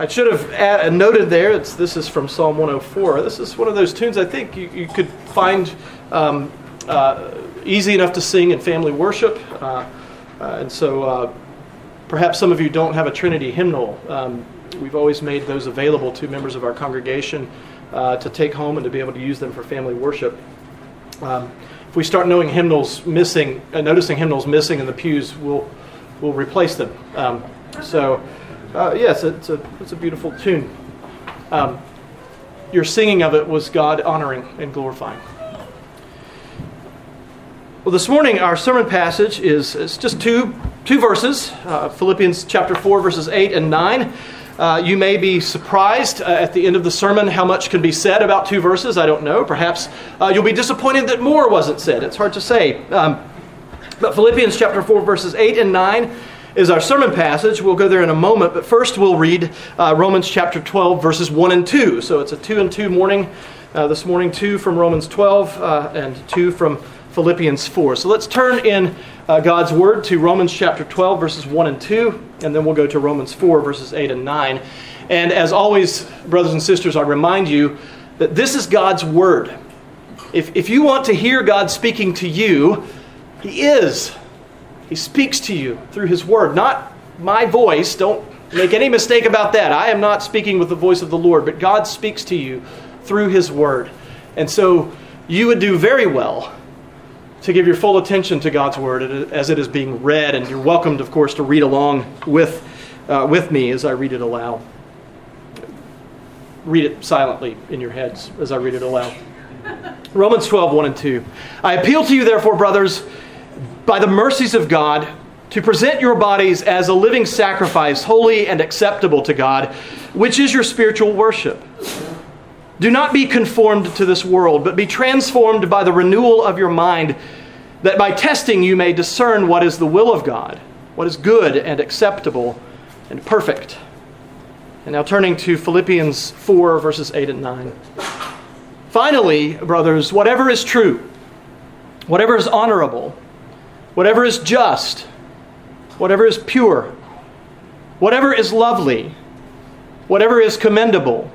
I should have add, noted there, this is from Psalm 104. This is one of those tunes I think you, you could find um, uh, easy enough to sing in family worship. Uh, uh and so uh, perhaps some of you don't have a Trinity hymnal. Um, we've always made those available to members of our congregation uh, to take home and to be able to use them for family worship. Um, if we start knowing hymnals missing, noticing hymnals missing in the pews, we'll, we'll replace them. Um, so uh, yes, it's a, it's a beautiful tune. Um, your singing of it was God honoring and glorifying. Well, this morning our sermon passage is, it's just two, two verses uh, Philippians chapter 4, verses 8 and 9. Uh, you may be surprised uh, at the end of the sermon how much can be said about two verses. I don't know. Perhaps uh, you'll be disappointed that more wasn't said. It's hard to say. Um, but Philippians chapter 4, verses 8 and 9 is our sermon passage. We'll go there in a moment, but first we'll read uh, Romans chapter 12, verses 1 and 2. So it's a 2 and 2 morning uh, this morning, 2 from Romans 12 uh, and 2 from Philippians 4. So let's turn in uh, God's Word to Romans chapter 12, verses 1 and 2, and then we'll go to Romans 4, verses 8 and 9. And as always, brothers and sisters, I remind you that this is God's Word. If, if you want to hear God speaking to you, He is. He speaks to you through His Word, not my voice. Don't make any mistake about that. I am not speaking with the voice of the Lord, but God speaks to you through His Word. And so you would do very well to give your full attention to God's Word as it is being read. And you're welcomed, of course, to read along with, uh, with me as I read it aloud. Read it silently in your heads as I read it aloud. Romans 12, 1 and 2. I appeal to you, therefore, brothers by the mercies of God, to present your bodies as a living sacrifice, holy and acceptable to God, which is your spiritual worship. Do not be conformed to this world, but be transformed by the renewal of your mind, that by testing you may discern what is the will of God, what is good and acceptable and perfect. And now turning to Philippians 4, verses 8 and 9. Finally, brothers, whatever is true, whatever is honorable, whatever is just, whatever is pure, whatever is lovely, whatever is commendable,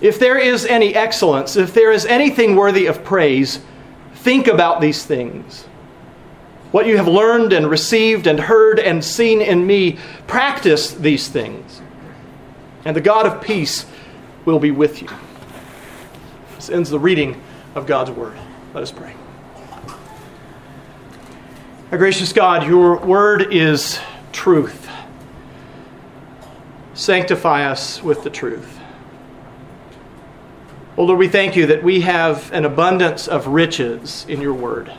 if there is any excellence, if there is anything worthy of praise, think about these things. What you have learned and received and heard and seen in me, practice these things. And the God of peace will be with you. This ends the reading of God's word. Let us pray. Our gracious God, your word is truth. Sanctify us with the truth. Oh Lord, we thank you that we have an abundance of riches in your word.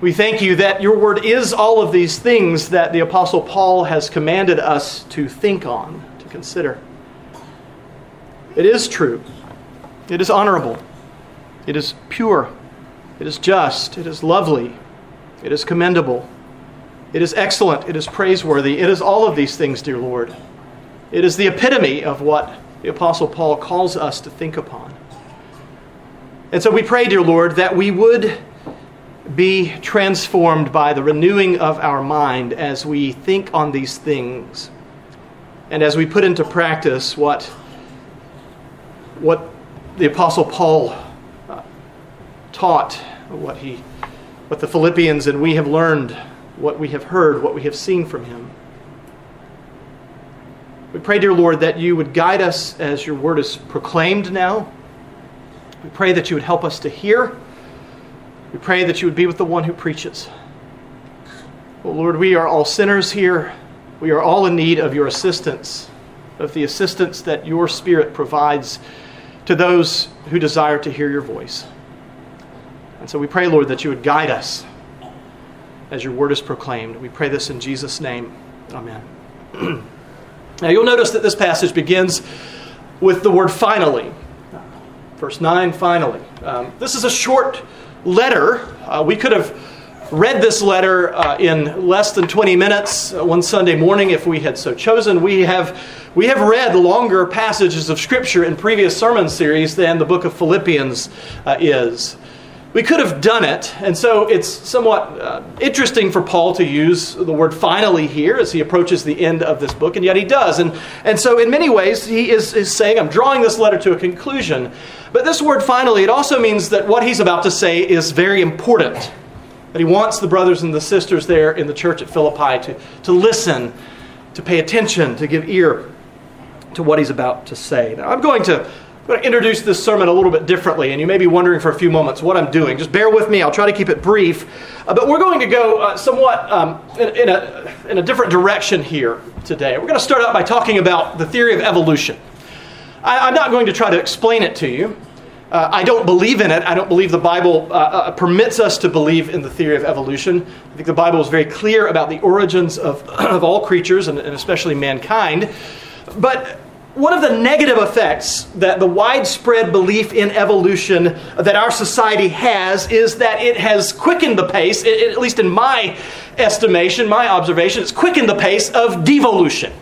We thank you that your word is all of these things that the Apostle Paul has commanded us to think on, to consider. It is true. It is honorable. It is pure. It is just. It is lovely. It is commendable. It is excellent. It is praiseworthy. It is all of these things, dear Lord. It is the epitome of what the Apostle Paul calls us to think upon. And so we pray, dear Lord, that we would be transformed by the renewing of our mind as we think on these things and as we put into practice what, what the Apostle Paul uh, taught, what he what the Philippians and we have learned, what we have heard, what we have seen from him. We pray, dear Lord, that you would guide us as your word is proclaimed now. We pray that you would help us to hear. We pray that you would be with the one who preaches. Well, Lord, we are all sinners here. We are all in need of your assistance, of the assistance that your Spirit provides to those who desire to hear your voice. And so we pray, Lord, that you would guide us as your word is proclaimed. We pray this in Jesus' name. Amen. now you'll notice that this passage begins with the word finally. Verse 9, finally. Um, this is a short letter. Uh, we could have read this letter uh, in less than 20 minutes uh, one Sunday morning if we had so chosen. We have, we have read longer passages of Scripture in previous sermon series than the book of Philippians uh, is. We could have done it. And so it's somewhat uh, interesting for Paul to use the word finally here as he approaches the end of this book, and yet he does. And, and so, in many ways, he is, is saying, I'm drawing this letter to a conclusion. But this word finally, it also means that what he's about to say is very important. That he wants the brothers and the sisters there in the church at Philippi to, to listen, to pay attention, to give ear to what he's about to say. Now, I'm going to I'm going to introduce this sermon a little bit differently, and you may be wondering for a few moments what I'm doing. Just bear with me, I'll try to keep it brief. Uh, but we're going to go uh, somewhat um, in, in, a, in a different direction here today. We're going to start out by talking about the theory of evolution. I, am not going to try to explain it to you. Uh, I don't believe in it. I don't believe the Bible uh, uh, permits us to believe in the theory of evolution. I think the Bible is very clear about the origins of, of all creatures, and, and especially mankind. But one of the negative effects that the widespread belief in evolution that our society has is that it has quickened the pace, at least in my estimation, my observation, it's quickened the pace of devolution.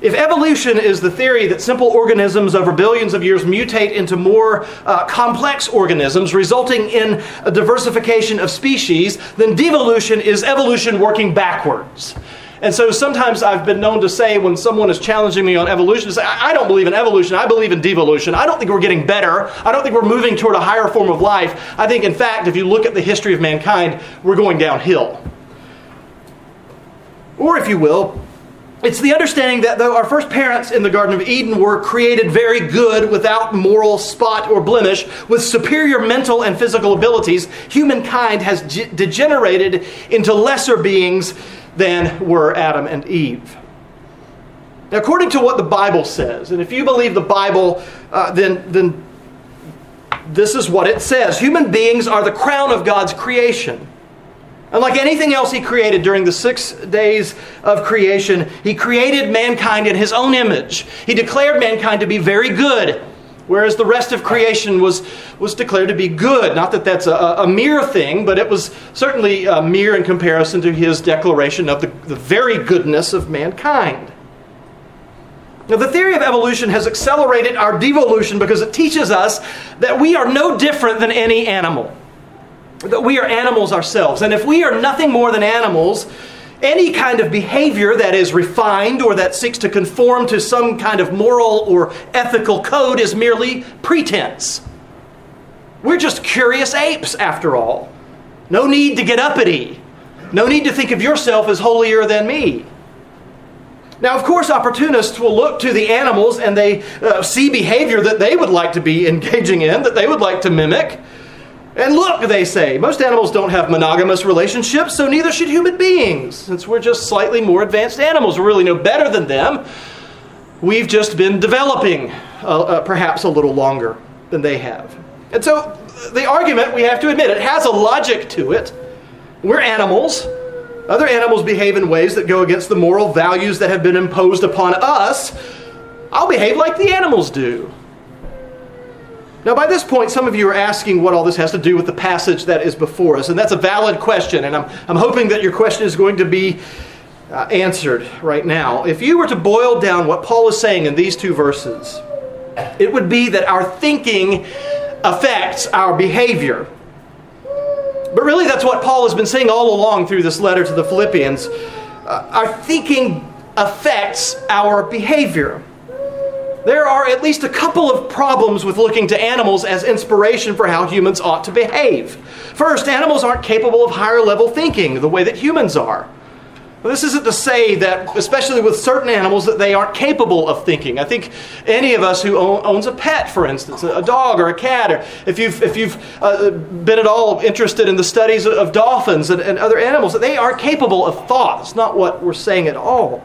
If evolution is the theory that simple organisms over billions of years mutate into more uh, complex organisms, resulting in a diversification of species, then devolution is evolution working backwards. And so sometimes I've been known to say when someone is challenging me on evolution, to say, I don't believe in evolution, I believe in devolution. I don't think we're getting better. I don't think we're moving toward a higher form of life. I think, in fact, if you look at the history of mankind, we're going downhill. Or, if you will, it's the understanding that though our first parents in the Garden of Eden were created very good, without moral spot or blemish, with superior mental and physical abilities, humankind has degenerated into lesser beings than were Adam and Eve. Now, according to what the Bible says, and if you believe the Bible, uh, then, then this is what it says human beings are the crown of God's creation. Unlike anything else he created during the six days of creation, he created mankind in his own image. He declared mankind to be very good whereas the rest of creation was, was declared to be good. Not that that's a, a mere thing, but it was certainly a mere in comparison to his declaration of the, the very goodness of mankind. Now, the theory of evolution has accelerated our devolution because it teaches us that we are no different than any animal. That we are animals ourselves. And if we are nothing more than animals, any kind of behavior that is refined or that seeks to conform to some kind of moral or ethical code is merely pretense. We're just curious apes, after all. No need to get uppity. No need to think of yourself as holier than me. Now, of course, opportunists will look to the animals and they uh, see behavior that they would like to be engaging in, that they would like to mimic. And look, they say, most animals don't have monogamous relationships, so neither should human beings, since we're just slightly more advanced animals. We're really no better than them. We've just been developing uh, uh, perhaps a little longer than they have. And so the argument, we have to admit, it has a logic to it. We're animals. Other animals behave in ways that go against the moral values that have been imposed upon us. I'll behave like the animals do. Now, by this point, some of you are asking what all this has to do with the passage that is before us, and that's a valid question, and I'm, I'm hoping that your question is going to be uh, answered right now. If you were to boil down what Paul is saying in these two verses, it would be that our thinking affects our behavior. But really, that's what Paul has been saying all along through this letter to the Philippians. Uh, our thinking affects our behavior. There are at least a couple of problems with looking to animals as inspiration for how humans ought to behave. First, animals aren't capable of higher level thinking the way that humans are. this isn't to say that, especially with certain animals, that they aren't capable of thinking. I think any of us who own, owns a pet, for instance, a dog or a cat, or if you've, if you've uh, been at all interested in the studies of dolphins and, and other animals, that they are capable of thought. It's not what we're saying at all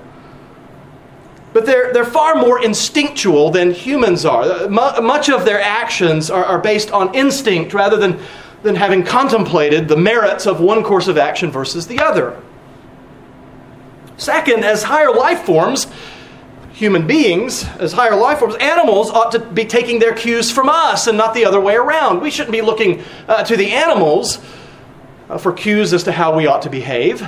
but they're, they're far more instinctual than humans are. Much of their actions are, are based on instinct rather than, than having contemplated the merits of one course of action versus the other. Second, as higher life forms, human beings, as higher life forms, animals ought to be taking their cues from us and not the other way around. We shouldn't be looking uh, to the animals uh, for cues as to how we ought to behave.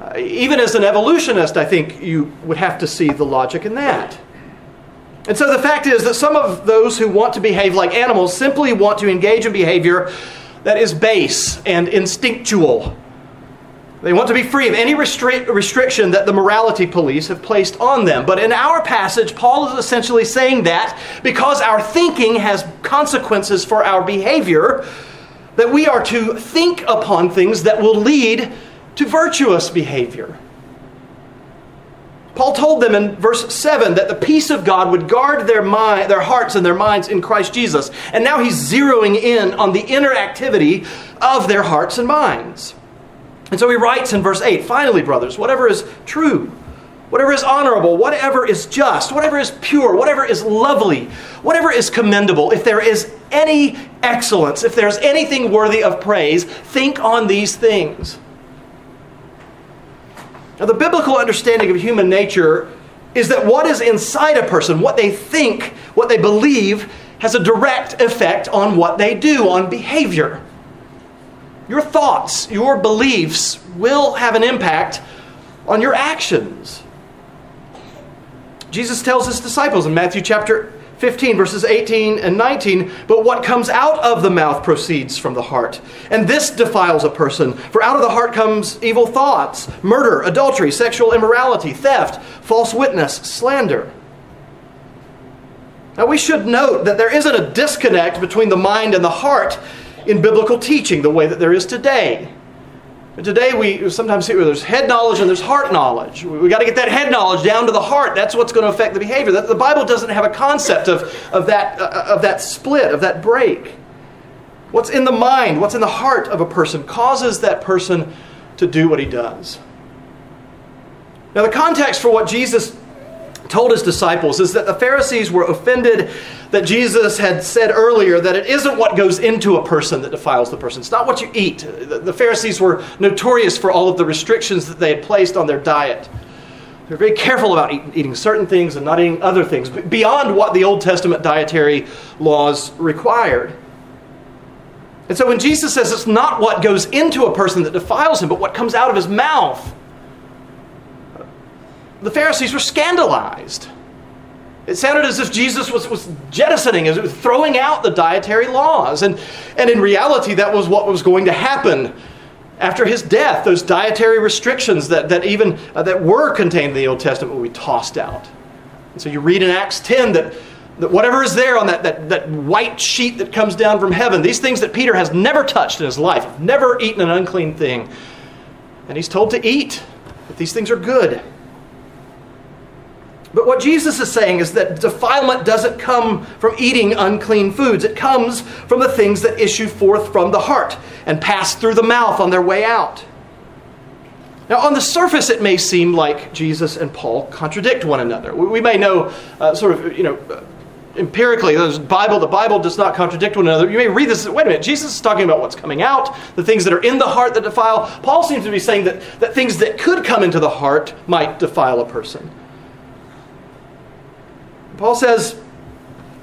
Uh, even as an evolutionist, I think you would have to see the logic in that. And so the fact is that some of those who want to behave like animals simply want to engage in behavior that is base and instinctual. They want to be free of any restri- restriction that the morality police have placed on them. But in our passage, Paul is essentially saying that because our thinking has consequences for our behavior, that we are to think upon things that will lead to virtuous behavior. Paul told them in verse 7 that the peace of God would guard their, mind, their hearts and their minds in Christ Jesus. And now he's zeroing in on the inner activity of their hearts and minds. And so he writes in verse 8 finally, brothers, whatever is true, whatever is honorable, whatever is just, whatever is pure, whatever is lovely, whatever is commendable, if there is any excellence, if there's anything worthy of praise, think on these things. Now, the biblical understanding of human nature is that what is inside a person, what they think, what they believe, has a direct effect on what they do, on behavior. Your thoughts, your beliefs will have an impact on your actions. Jesus tells his disciples in Matthew chapter 15, verses 18 and 19, but what comes out of the mouth proceeds from the heart. And this defiles a person. For out of the heart comes evil thoughts, murder, adultery, sexual immorality, theft, false witness, slander. Now, we should note that there isn't a disconnect between the mind and the heart in biblical teaching the way that there is today. But today we sometimes see where there's head knowledge and there's heart knowledge. We, got to get that head knowledge down to the heart. That's what's going to affect the behavior. That, the Bible doesn't have a concept of, of, that, uh, of that split, of that break. What's in the mind, what's in the heart of a person causes that person to do what he does. Now, the context for what Jesus told his disciples is that the Pharisees were offended that Jesus had said earlier that it isn't what goes into a person that defiles the person. It's not what you eat. The Pharisees were notorious for all of the restrictions that they had placed on their diet. They're very careful about eating certain things and not eating other things beyond what the Old Testament dietary laws required. And so when Jesus says it's not what goes into a person that defiles him, but what comes out of his mouth, the Pharisees were scandalized. It sounded as if Jesus was, was jettisoning, as was throwing out the dietary laws. And, and in reality, that was what was going to happen after his death. Those dietary restrictions that, that even uh, that were contained in the Old Testament will be tossed out. And so you read in Acts 10 that, that whatever is there on that, that, that white sheet that comes down from heaven, these things that Peter has never touched in his life, never eaten an unclean thing, and he's told to eat, that these things are good. But what Jesus is saying is that defilement doesn't come from eating unclean foods. It comes from the things that issue forth from the heart and pass through the mouth on their way out. Now, on the surface, it may seem like Jesus and Paul contradict one another. We may know, uh, sort of, you know, empirically, the Bible, the Bible does not contradict one another. You may read this, wait a minute, Jesus is talking about what's coming out, the things that are in the heart that defile. Paul seems to be saying that, that things that could come into the heart might defile a person. Paul says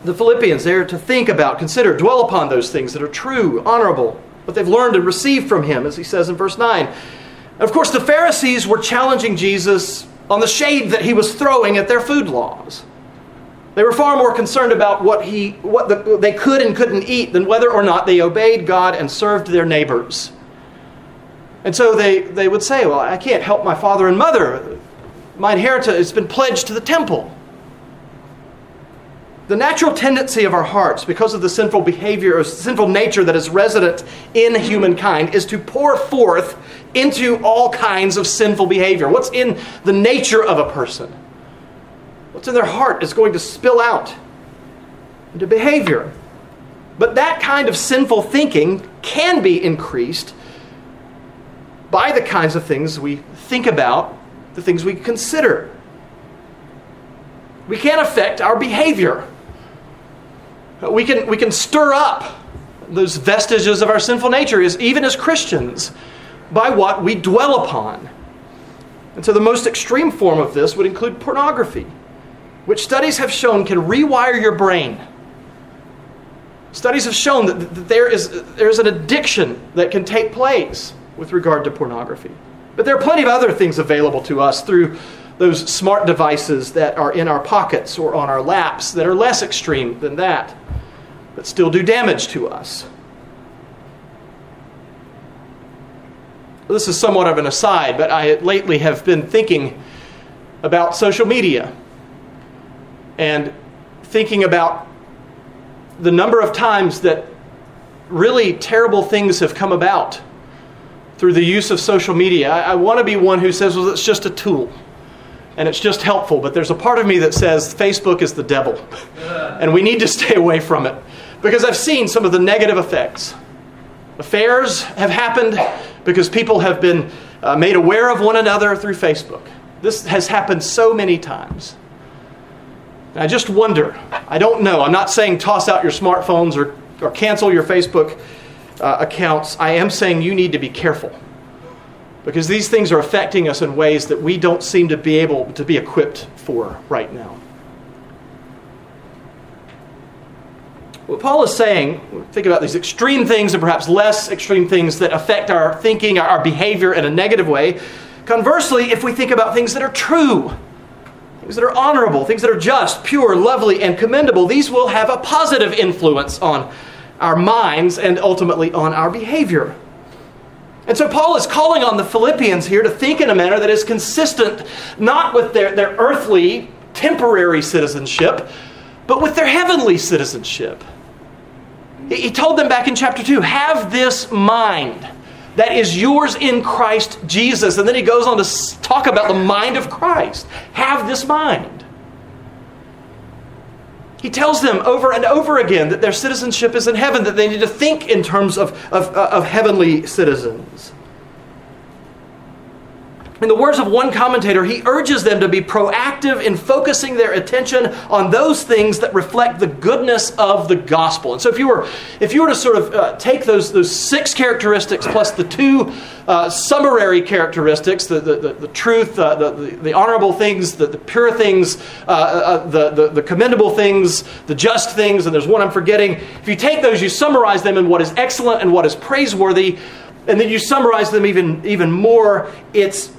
the Philippians, they're to think about, consider, dwell upon those things that are true, honorable, what they've learned and received from him, as he says in verse 9. Of course, the Pharisees were challenging Jesus on the shade that he was throwing at their food laws. They were far more concerned about what, he, what the, they could and couldn't eat than whether or not they obeyed God and served their neighbors. And so they, they would say, Well, I can't help my father and mother. My inheritance has been pledged to the temple. The natural tendency of our hearts, because of the sinful behavior or sinful nature that is resident in humankind, is to pour forth into all kinds of sinful behavior. What's in the nature of a person? What's in their heart is going to spill out into behavior. But that kind of sinful thinking can be increased by the kinds of things we think about, the things we consider. We can affect our behavior. We can, we can stir up those vestiges of our sinful nature, even as Christians, by what we dwell upon. And so the most extreme form of this would include pornography, which studies have shown can rewire your brain. Studies have shown that there is, there is an addiction that can take place with regard to pornography. But there are plenty of other things available to us through those smart devices that are in our pockets or on our laps that are less extreme than that, but still do damage to us. This is somewhat of an aside, but I lately have been thinking about social media and thinking about the number of times that really terrible things have come about through the use of social media. I, I want to be one who says, well, it's just a tool and it's just helpful, but there's a part of me that says Facebook is the devil and we need to stay away from it because I've seen some of the negative effects. Affairs have happened because people have been uh, made aware of one another through Facebook. This has happened so many times. And I just wonder, I don't know, I'm not saying toss out your smartphones or, or cancel your Facebook uh, accounts. I am saying you need to be careful because these things are affecting us in ways that we don't seem to be able to be equipped for right now. What Paul is saying, think about these extreme things and perhaps less extreme things that affect our thinking, our behavior in a negative way. Conversely, if we think about things that are true, things that are honorable, things that are just, pure, lovely, and commendable, these will have a positive influence on our minds and ultimately on our behavior. And so Paul is calling on the Philippians here to think in a manner that is consistent not with their, their earthly, temporary citizenship, but with their heavenly citizenship. He told them back in chapter 2 have this mind that is yours in Christ Jesus. And then he goes on to talk about the mind of Christ. Have this mind. He tells them over and over again that their citizenship is in heaven, that they need to think in terms of, of, of heavenly citizens. In the words of one commentator, he urges them to be proactive in focusing their attention on those things that reflect the goodness of the gospel. And so, if you were, if you were to sort of uh, take those, those six characteristics plus the two uh, summary characteristics the, the, the, the truth, uh, the, the, the, honorable things, the, the pure things, uh, uh, the, the, the commendable things, the just things, and there's one I'm forgetting. If you take those, you summarize them in what is excellent and what is praiseworthy, and then you summarize them even, even more, it's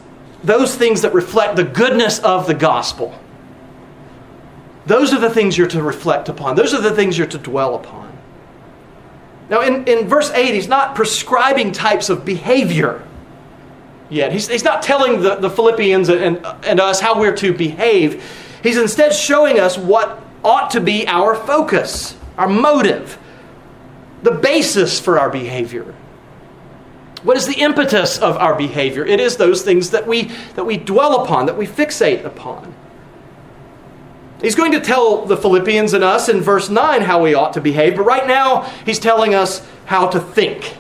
those things that reflect the goodness of the gospel. Those are the things you're to reflect upon. Those are the things you're to dwell upon. Now, in, in verse 8, he's not prescribing types of behavior yet. He's, he's not telling the, the Philippians and, and us how we're to behave. He's instead showing us what ought to be our focus, our motive, the basis for our behavior. What is the impetus of our behavior? It is those things that we, that we dwell upon, that we fixate upon. He's going to tell the Philippians and us in verse 9 how we ought to behave, but right now he's telling us how to think.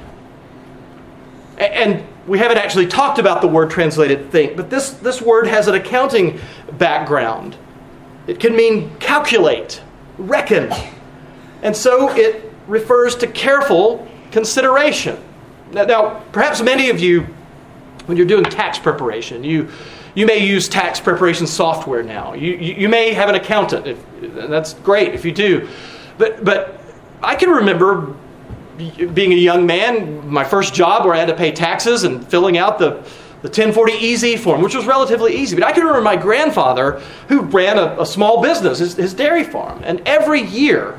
And we haven't actually talked about the word translated think, but this, this word has an accounting background. It can mean calculate, reckon. And so it refers to careful consideration. Now, now, perhaps many of you, when you're doing tax preparation, you, you may use tax preparation software now. You, you, you may have an accountant. If, that's great if you do. But, but I can remember being a young man, my first job where I had to pay taxes and filling out the, the 1040 Easy form, which was relatively easy. But I can remember my grandfather who ran a, a small business, his, his dairy farm. And every year,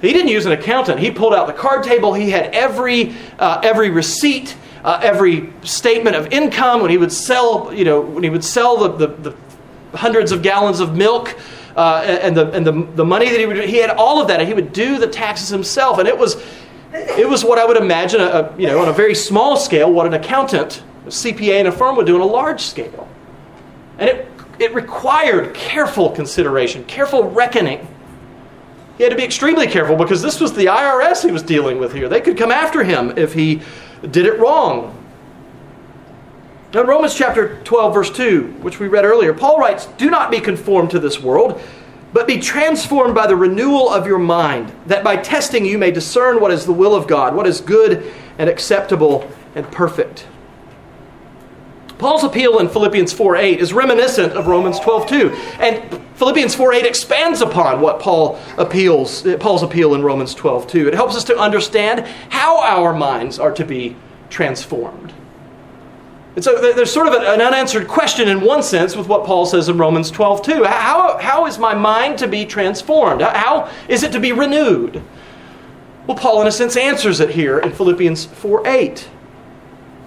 he didn't use an accountant. He pulled out the card table. He had every, uh, every receipt, uh, every statement of income when he would sell, you know, when he would sell the, the, the hundreds of gallons of milk uh, and, the, and the, the money that he would, he had all of that. And he would do the taxes himself. And it was, it was what I would imagine, a, a, you know, on a very small scale, what an accountant, a CPA in a firm would do on a large scale. And it, it required careful consideration, careful reckoning. He had to be extremely careful because this was the IRS he was dealing with here. They could come after him if he did it wrong. Now, in Romans chapter 12, verse 2, which we read earlier, Paul writes, Do not be conformed to this world, but be transformed by the renewal of your mind, that by testing you may discern what is the will of God, what is good and acceptable and perfect. Paul's appeal in Philippians 4:8 is reminiscent of Romans 12:2. And Philippians 4:8 expands upon what Paul appeals Paul's appeal in Romans 12:2. It helps us to understand how our minds are to be transformed. And so there's sort of an unanswered question in one sense with what Paul says in Romans 12:2. How, how is my mind to be transformed? How is it to be renewed? Well, Paul, in a sense, answers it here in Philippians 4 8.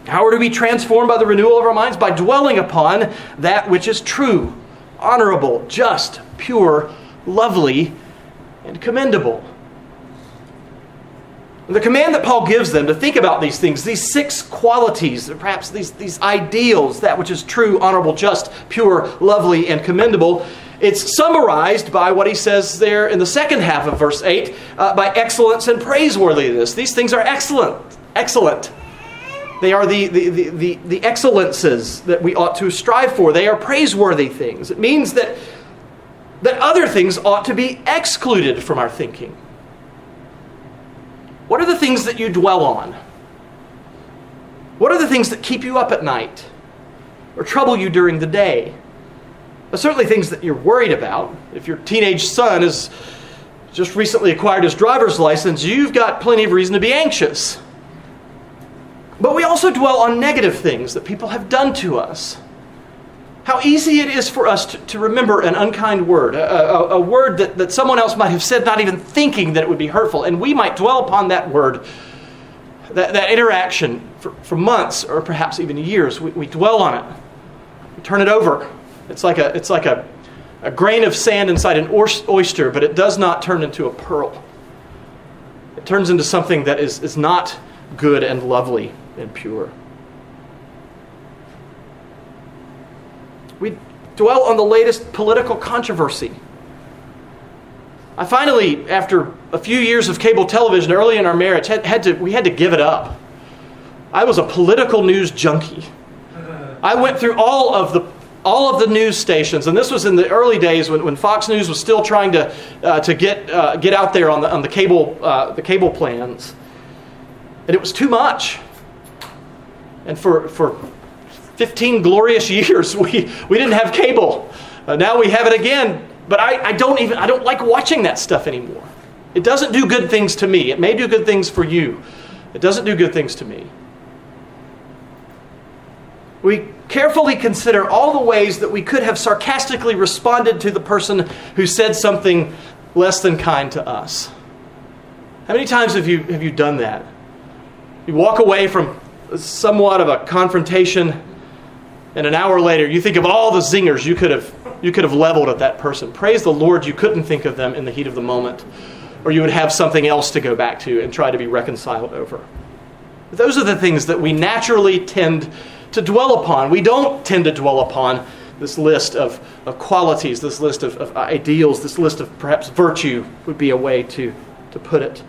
How are we to be transformed by the renewal of our minds? By dwelling upon that which is true, honorable, just, pure, lovely, and commendable. The command that Paul gives them to think about these things, these six qualities, perhaps these, these ideals, that which is true, honorable, just, pure, lovely, and commendable, it's summarized by what he says there in the second half of verse 8 uh, by excellence and praiseworthiness. These things are excellent. Excellent. They are the, the, the, the, the excellences that we ought to strive for. They are praiseworthy things. It means that, that other things ought to be excluded from our thinking. What are the things that you dwell on? What are the things that keep you up at night or trouble you during the day? Well, certainly things that you're worried about. If your teenage son has just recently acquired his driver's license, you've got plenty of reason to be anxious. But we also dwell on negative things that people have done to us. How easy it is for us to, to remember an unkind word, a, a, a, word that, that someone else might have said, not even thinking that it would be hurtful. And we might dwell upon that word, that, that interaction, for, for months or perhaps even years. We, we dwell on it, we turn it over. It's like, a, it's like a, a grain of sand inside an oyster, but it does not turn into a pearl. It turns into something that is, is not good and lovely and pure. We dwell on the latest political controversy. I finally, after a few years of cable television early in our marriage, had, had to, we had to give it up. I was a political news junkie. I went through all of the all of the news stations, and this was in the early days when, when Fox News was still trying to, uh, to get, uh, get out there on the, on the, cable, uh, the cable plans. And it was too much. And for, for 15 glorious years, we, we didn't have cable. Uh, now we have it again, but I, I don't even, I don't like watching that stuff anymore. It doesn't do good things to me. It may do good things for you. It doesn't do good things to me. We carefully consider all the ways that we could have sarcastically responded to the person who said something less than kind to us. How many times have you, have you done that? You walk away from somewhat of a confrontation and an hour later you think of all the zingers you could have you could have leveled at that person. Praise the lord you couldn't think of them in the heat of the moment or you would have something else to go back to and try to be reconciled over. Those are the things that we naturally tend to dwell upon. We don't tend to dwell upon this list of, of qualities this list of, of ideals this list of perhaps virtue would be a way to, to put it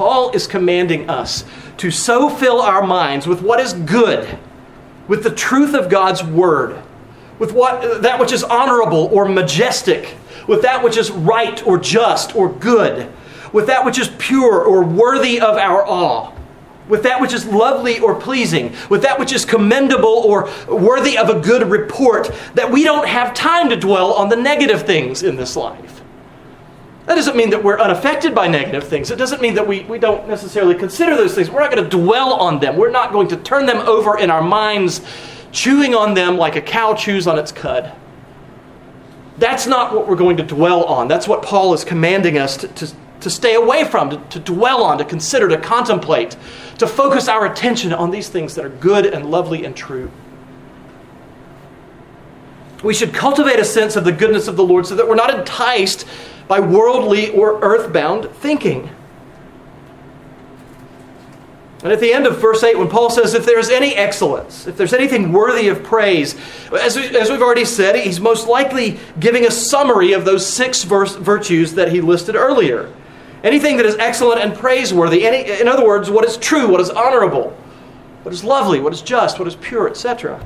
paul is commanding us to so fill our minds with what is good with the truth of God's word, with what, that which is honorable or majestic, with that which is right or just or good, with that which is pure or worthy of our awe, with that which is lovely or pleasing, with that which is commendable or worthy of a good report, that we don't have time to dwell on the negative things in this life. That doesn't mean that we're unaffected by negative things. It doesn't mean that we, we don't necessarily consider those things. We're not going to dwell on them. We're not going to turn them over in our minds, chewing on them like a cow chews on its cud. That's not what we're going to dwell on. That's what Paul is commanding us to, to, to stay away from, to, to dwell on, to consider, to contemplate, to focus our attention on these things that are good and lovely and true. We should cultivate a sense of the goodness of the Lord so that we're not enticed by worldly or earthbound thinking. And at the end of verse 8, when Paul says, if there's any excellence, if there's anything worthy of praise, as, we, as we've already said, he's most likely giving a summary of those six verse, virtues that he listed earlier. Anything that is excellent and praiseworthy, any, in other words, what is true, what is honorable, what is lovely, what is just, what is pure, etc.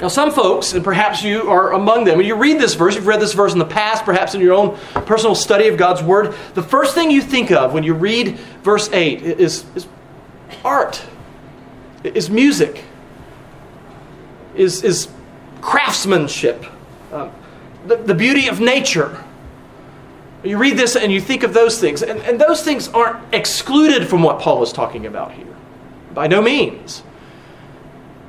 Now, some folks, and perhaps you are among them, when you read this verse, you've read this verse in the past, perhaps in your own personal study of God's Word, the first thing you think of when you read verse 8 is, is art, is music, is, is craftsmanship, um, the, the beauty of nature. You read this and you think of those things, and, and those things aren't excluded from what Paul is talking about here. By no means.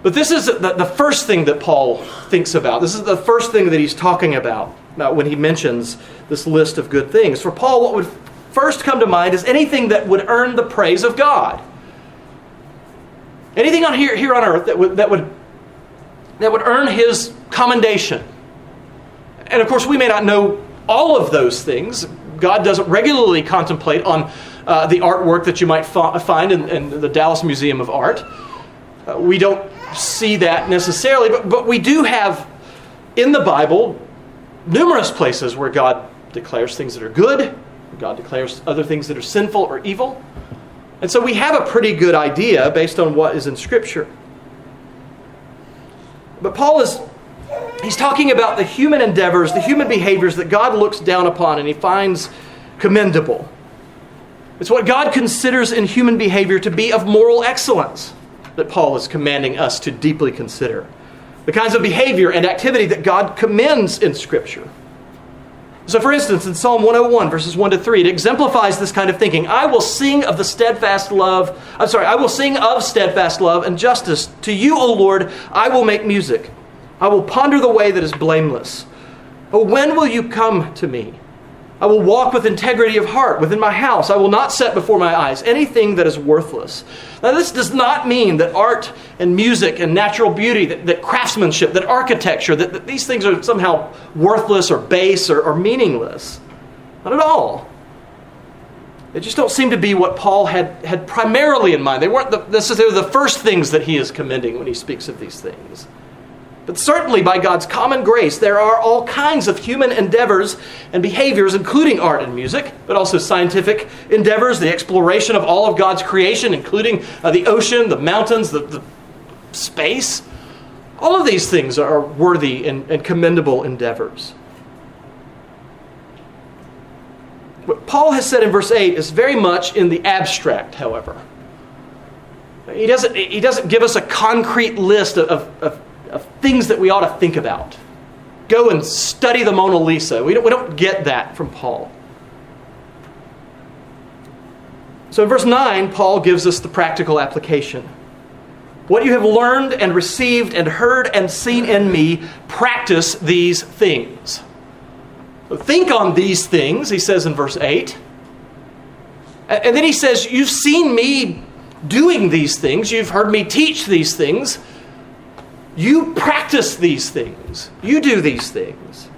But this is the, the first thing that Paul thinks about. This is the first thing that he's talking about, about when he mentions this list of good things. For Paul, what would first come to mind is anything that would earn the praise of God. Anything on here, here on earth that would, that, would, that would earn his commendation. And of course, we may not know all of those things. God doesn't regularly contemplate on uh, the artwork that you might fa- find in, in, the Dallas Museum of Art. Uh, we don't see that necessarily, but, but we do have in the Bible numerous places where God declares things that are good, God declares other things that are sinful or evil. And so we have a pretty good idea based on what is in Scripture. But Paul is he's talking about the human endeavors, the human behaviors that God looks down upon and he finds commendable. It's what God considers in human behavior to be of moral excellence that Paul is commanding us to deeply consider. The kinds of behavior and activity that God commends in Scripture. So, for instance, in Psalm 101, verses 1 to 3, it exemplifies this kind of thinking. I will sing of the steadfast love, I'm sorry, I will sing of steadfast love and justice. To you, O Lord, I will make music. I will ponder the way that is blameless. Oh, when will you come to me? I will walk with integrity of heart within my house. I will not set before my eyes anything that is worthless. Now, this does not mean that art and music and natural beauty, that, that craftsmanship, that architecture, that, that, these things are somehow worthless or base or, or meaningless. Not at all. They just don't seem to be what Paul had, had primarily in mind. They weren't the, necessarily the first things that he is commending when he speaks of these things. But certainly, by God's common grace, there are all kinds of human endeavors and behaviors, including art and music, but also scientific endeavors, the exploration of all of God's creation, including uh, the ocean, the mountains, the, the, space. All of these things are worthy and, and commendable endeavors. What Paul has said in verse 8 is very much in the abstract, however. He doesn't, he doesn't give us a concrete list of, of, of of things that we ought to think about. Go and study the Mona Lisa. We don't, we don't get that from Paul. So in verse 9, Paul gives us the practical application. What you have learned and received and heard and seen in me, practice these things. So think on these things, he says in verse 8. And then he says, You've seen me doing these things, you've heard me teach these things. You practice these things, you do these things.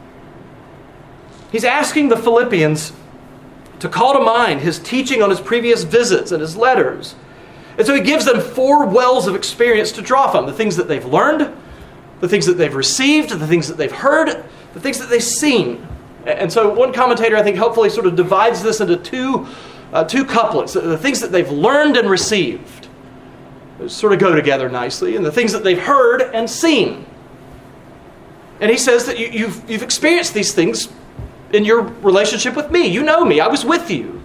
He's asking the Philippians to call to mind his teaching on his previous visits and his letters. And so he gives them four wells of experience to draw from the things that they've learned, the things that they've received, the things that they've heard, the things that they've seen. And so one commentator, I think, helpfully sort of divides this into two, uh, two couplets the things that they've learned and received sort of go together nicely, and the things that they've heard and seen. And he says that you, you've, you've experienced these things in your relationship with me. You know me, I was with you.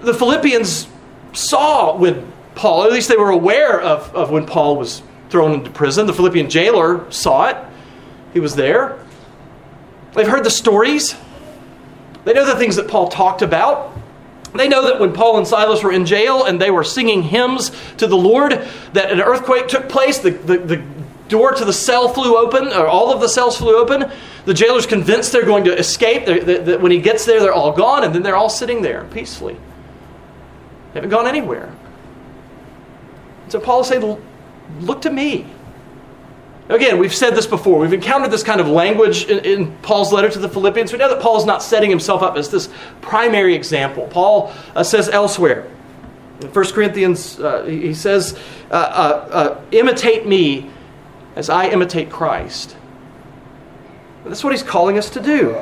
The Philippians saw when Paul, at least they were aware of, of when Paul was thrown into prison. The Philippian jailer saw it, he was there. They've heard the stories, they know the things that Paul talked about. They know that when Paul and Silas were in jail and they were singing hymns to the Lord, that an earthquake took place, the, the, the door to the cell flew open, or all of the cells flew open. The jailer's convinced they're going to escape. That when he gets there, they're all gone, and then they're all sitting there peacefully. They haven't gone anywhere. So Paul is saying, Look to me. Again, we've said this before. We've encountered this kind of language in, in, Paul's letter to the Philippians. We know that Paul is not setting himself up as this primary example. Paul uh, says elsewhere, in 1 Corinthians, uh, he says, uh, uh, uh, imitate me as I imitate Christ. That's what he's calling us to do.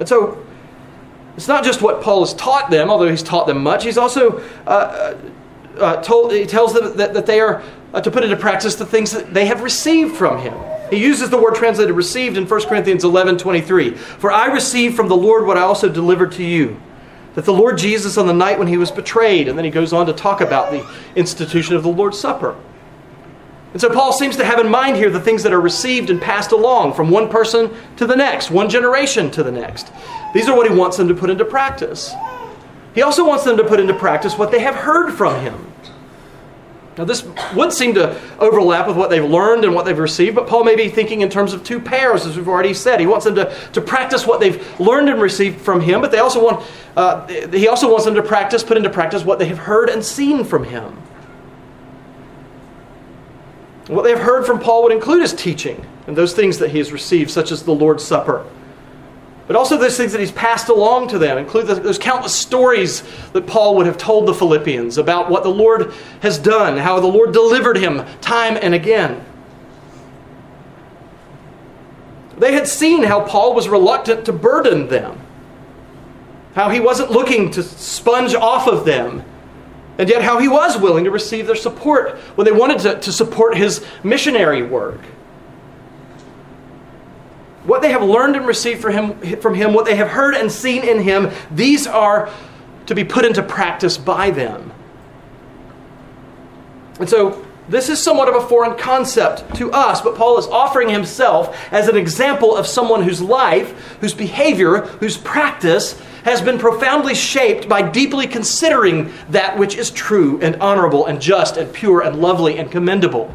And so, it's not just what Paul has taught them, although he's taught them much. He's also uh, told, he tells them that, that they are uh, to put into practice the things that they have received from him. He uses the word translated received in 1 Corinthians 11 23. For I received from the Lord what I also delivered to you. That the Lord Jesus, on the night when he was betrayed, and then he goes on to talk about the institution of the Lord's Supper. And so Paul seems to have in mind here the things that are received and passed along from one person to the next, one generation to the next. These are what he wants them to put into practice. He also wants them to put into practice what they have heard from him. Now, this would seem to overlap with what they've learned and what they've received, but Paul may be thinking in terms of two pairs, as we've already said. He wants them to, to practice what they've learned and received from him, but they also want, uh, he also wants them to practice, put into practice what they have heard and seen from him. What they have heard from Paul would include his teaching and those things that he has received, such as the Lord's Supper but also those things that he's passed along to them include those countless stories that Paul would have told the Philippians about what the Lord has done, how the Lord delivered him time and again. They had seen how Paul was reluctant to burden them, how he wasn't looking to sponge off of them, and yet how he was willing to receive their support when they wanted to, to support his missionary work what they have learned and received from him, from him, what they have heard and seen in him, these are to be put into practice by them. And so, this is somewhat of a foreign concept to us, but Paul is offering himself as an example of someone whose life, whose behavior, whose practice has been profoundly shaped by deeply considering that which is true and honorable and just and pure and lovely and commendable.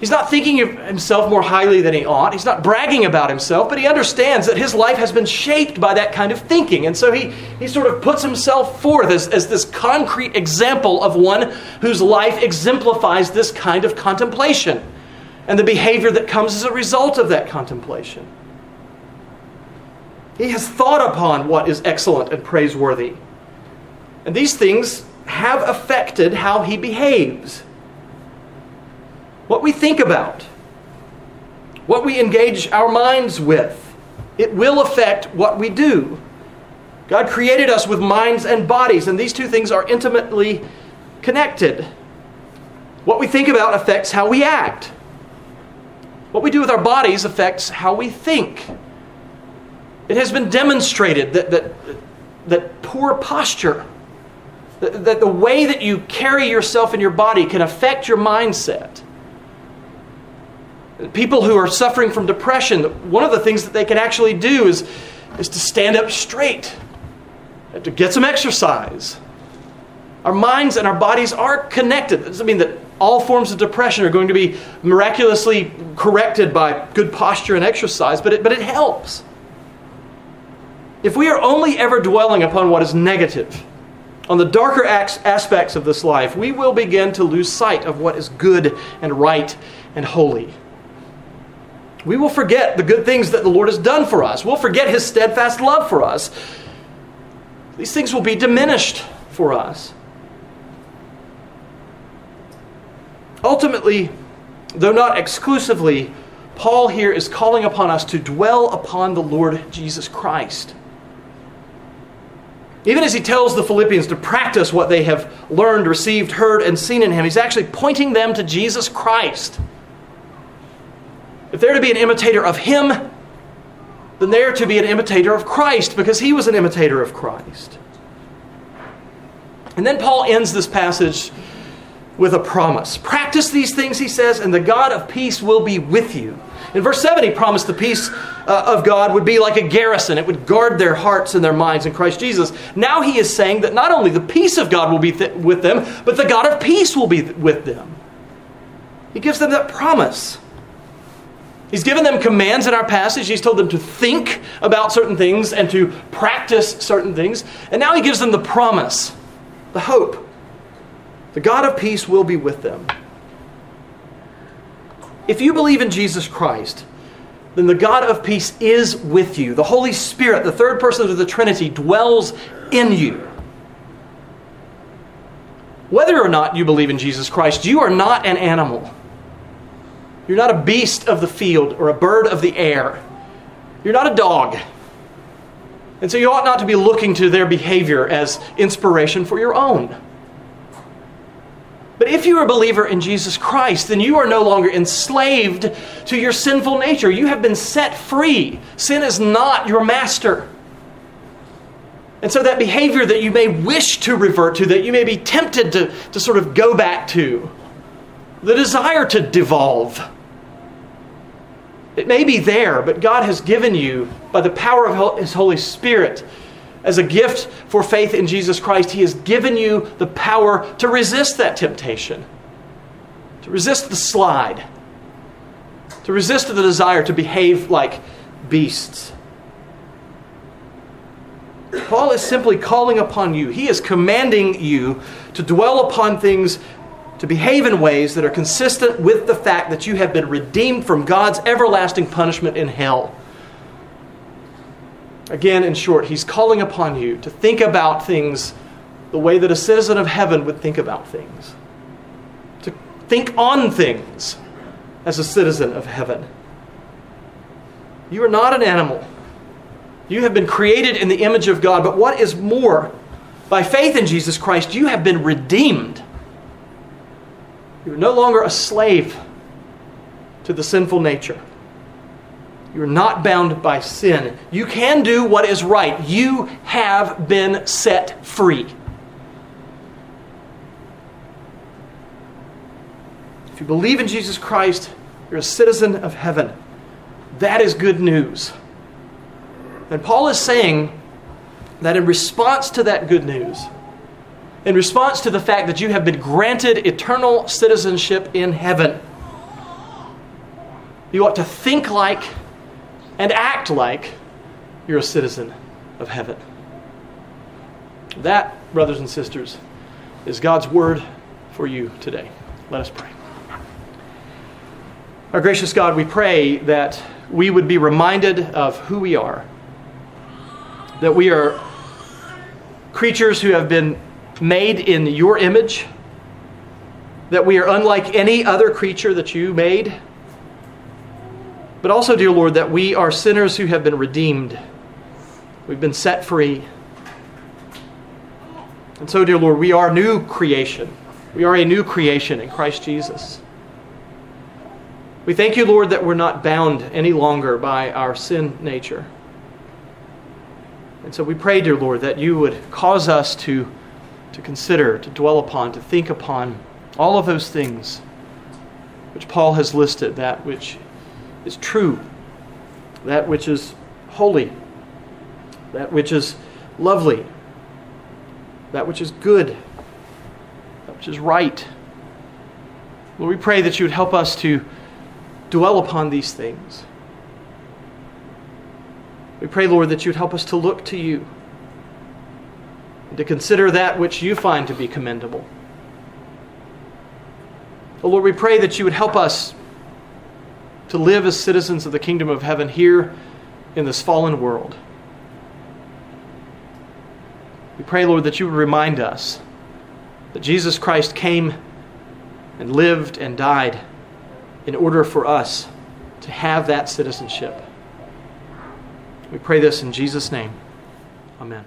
He's not thinking of himself more highly than he ought. He's not bragging about himself, but he understands that his life has been shaped by that kind of thinking. And so he, he sort of puts himself forth as, as this concrete example of one whose life exemplifies this kind of contemplation and the behavior that comes as a result of that contemplation. He has thought upon what is excellent and praiseworthy. And these things have affected how he behaves what we think about, what we engage our minds with. It will affect what we do. God created us with minds and bodies, and these two things are intimately connected. What we think about affects how we act. What we do with our bodies affects how we think. It has been demonstrated that, that, that poor posture, that, that the way that you carry yourself in your body can affect your mindset. People who are suffering from depression, one of the things that they can actually do is, is to stand up straight, to get some exercise. Our minds and our bodies are connected. It doesn't mean that all forms of depression are going to be miraculously corrected by good posture and exercise, but it, but it helps. If we are only ever dwelling upon what is negative, on the darker aspects of this life, we will begin to lose sight of what is good and right and holy. We will forget the good things that the Lord has done for us. We'll forget his steadfast love for us. These things will be diminished for us. Ultimately, though not exclusively, Paul here is calling upon us to dwell upon the Lord Jesus Christ. Even as he tells the Philippians to practice what they have learned, received, heard, and seen in him, he's actually pointing them to Jesus Christ. If they're to be an imitator of him, then they're to be an imitator of Christ because he was an imitator of Christ. And then Paul ends this passage with a promise. Practice these things, he says, and the God of peace will be with you. In verse 7, he promised the peace uh, of God would be like a garrison. It would guard their hearts and their minds in Christ Jesus. Now he is saying that not only the peace of God will be th- with them, but the God of peace will be th- with them. He gives them that promise. He's given them commands in our passage. He's told them to think about certain things and to practice certain things. And now he gives them the promise, the hope. The God of peace will be with them. If you believe in Jesus Christ, then the God of peace is with you. The Holy Spirit, the third person of the Trinity, dwells in you. Whether or not you believe in Jesus Christ, you are not an animal. You're not a beast of the field or a bird of the air. You're not a dog. And so you ought not to be looking to their behavior as inspiration for your own. But if you're a believer in Jesus Christ, then you are no longer enslaved to your sinful nature. You have been set free. Sin is not your master. And so that behavior that you may wish to revert to, that you may be tempted to, to sort of go back to, the desire to devolve, it may be there, but God has given you, by the power of His Holy Spirit, as a gift for faith in Jesus Christ, He has given you the power to resist that temptation, to resist the slide, to resist the desire to behave like beasts. Paul is simply calling upon you. He is commanding you to dwell upon things, to behave in ways that are consistent with the fact that you have been redeemed from God's everlasting punishment in hell. Again, in short, he's calling upon you to think about things the way that a citizen of heaven would think about things, to think on things as a citizen of heaven. You are not an animal. You have been created in the image of God, but what is more, by faith in Jesus Christ, you have been redeemed. You are no longer a slave to the sinful nature. You're not bound by sin. You can do what is right. You have been set free. If you believe in Jesus Christ, you're a citizen of heaven. That is good news. And Paul is saying that in response to that good news, in response to the fact that you have been granted eternal citizenship in heaven, you ought to think like and act like you're a citizen of heaven. That, brothers and sisters, is God's word for you today. Let us pray. Our gracious God, we pray that we would be reminded of who we are, that we are creatures who have been made in your image, that we are unlike any other creature that you made but also, dear Lord, that we are sinners who have been redeemed. We've been set free. And so, dear Lord, we are new creation. We are a new creation in Christ Jesus. We thank you, Lord, that we're not bound any longer by our sin nature. And so we pray, dear Lord, that you would cause us to, to consider, to dwell upon, to think upon all of those things which Paul has listed, that which is true, that which is holy, that which is lovely, that which is good, that which is right. Lord, we pray that you would help us to dwell upon these things. We pray, Lord, that you would help us to look to you and to consider that which you find to be commendable. Oh, Lord, we pray that you would help us to live as citizens of the kingdom of heaven here in this fallen world. We pray, Lord, that you would remind us that Jesus Christ came and lived and died in order for us to have that citizenship. We pray this in Jesus' name. Amen.